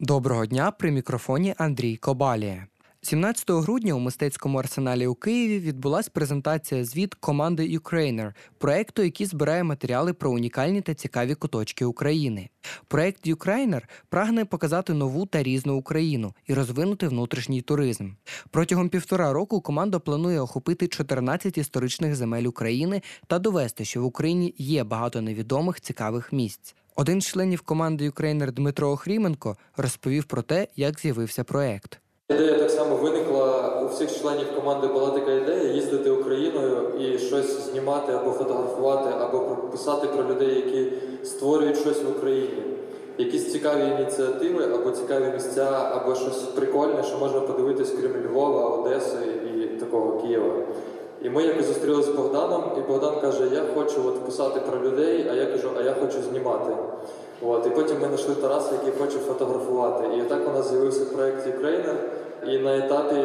Доброго дня при мікрофоні Андрій Кобалія. 17 грудня у мистецькому арсеналі у Києві відбулася презентація звіт команди Ukrainer, проекту, який збирає матеріали про унікальні та цікаві куточки України. Проект Ukrainer прагне показати нову та різну Україну і розвинути внутрішній туризм. Протягом півтора року команда планує охопити 14 історичних земель України та довести, що в Україні є багато невідомих цікавих місць. Один з членів команди Ukrainer Дмитро Охріменко розповів про те, як з'явився проект. Ідея так само виникла у всіх членів команди. Була така ідея їздити Україною і щось знімати або фотографувати, або писати про людей, які створюють щось в Україні. Якісь цікаві ініціативи, або цікаві місця, або щось прикольне, що можна подивитись крім Львова, Одеси і такого Києва. І ми якось зустрілися з Богданом, і Богдан каже: Я хочу от писати про людей, а я кажу, а я хочу знімати. От, і потім ми знайшли Тараса, який хоче фотографувати. І отак у нас з'явився проєкт Ukrainer. І на етапі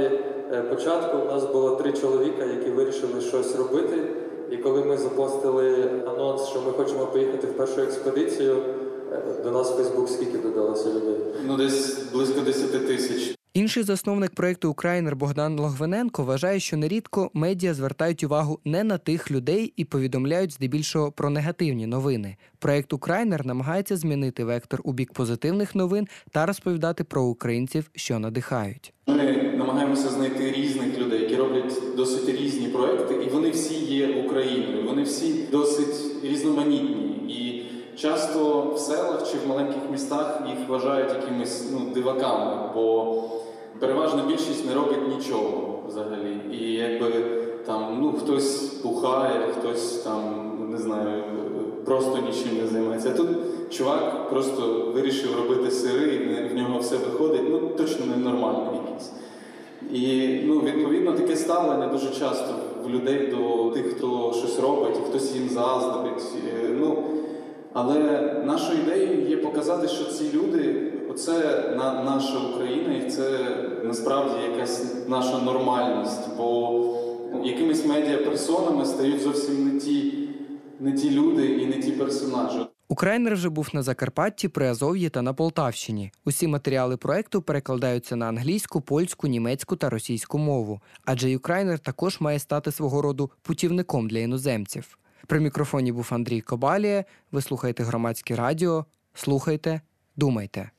е, початку у нас було три чоловіка, які вирішили щось робити. І коли ми запостили анонс, що ми хочемо поїхати в першу експедицію, е, до нас в Фейсбук скільки додалося людей? Ну, десь близько 10 тисяч. Інший засновник проекту Українер Богдан Логвиненко вважає, що нерідко медіа звертають увагу не на тих людей і повідомляють здебільшого про негативні новини. Проект Українер намагається змінити вектор у бік позитивних новин та розповідати про українців, що надихають. Ми намагаємося знайти різних людей, які роблять досить різні проекти, і вони всі є Україною. Вони всі досить різноманітні. І часто в селах чи в маленьких містах їх вважають якимись ну, диваками, бо переважна більшість не робить нічого взагалі. І якби там ну хтось бухає, хтось там не знаю, просто нічим не займається. Тут чувак просто вирішив робити сири, і в- нього все виходить. Ну точно ненормальний якийсь. І ну, відповідно таке ставлення дуже часто в людей до тих, хто щось робить, хтось їм заздрить. Ну, але нашою ідеєю є показати, що ці люди оце на, наша Україна, і це насправді якась наша нормальність. Бо якимись медіаперсонами стають зовсім не ті, не ті люди і не ті персонажі. Українер вже був на Закарпатті, Приазов'ї та на Полтавщині. Усі матеріали проекту перекладаються на англійську, польську, німецьку та російську мову. Адже Українер також має стати свого роду путівником для іноземців. При мікрофоні був Андрій Кобалія. Ви слухаєте громадське радіо. Слухайте, думайте.